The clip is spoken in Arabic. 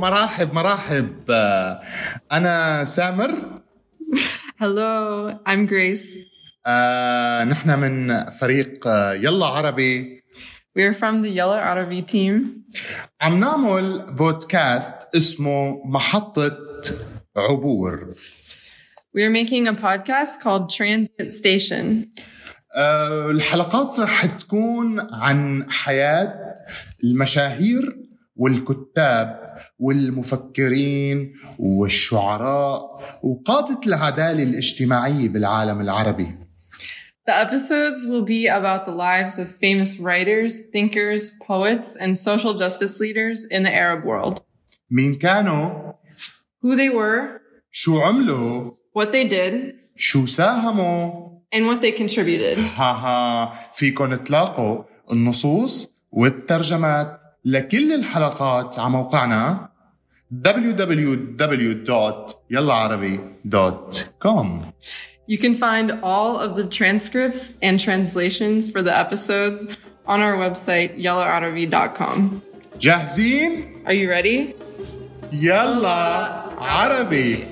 مرحب مرحب أنا سامر Hello, I'm Grace. آه، نحن من فريق آه، يلا عربي We are from the Yellow Arabi team. عم نعمل بودكاست اسمه محطة عبور We are making a podcast called Transit Station. آه، الحلقات رح تكون عن حياة المشاهير والكتاب والمفكرين والشعراء وقادة العدالة الاجتماعية بالعالم العربي The episodes will be about the lives of famous writers, thinkers, poets, and social justice leaders in the Arab world. مين كانوا؟ Who they were, شو عملوا؟ what they did, شو ساهموا؟ and what they contributed. ها ها فيكن تلاقوا النصوص والترجمات لكل الحلقات على موقعنا www.yallaharabi.com. You can find all of the transcripts and translations for the episodes on our website, yellowarabi.com. جاهزين؟ Are you ready? يلا عربي.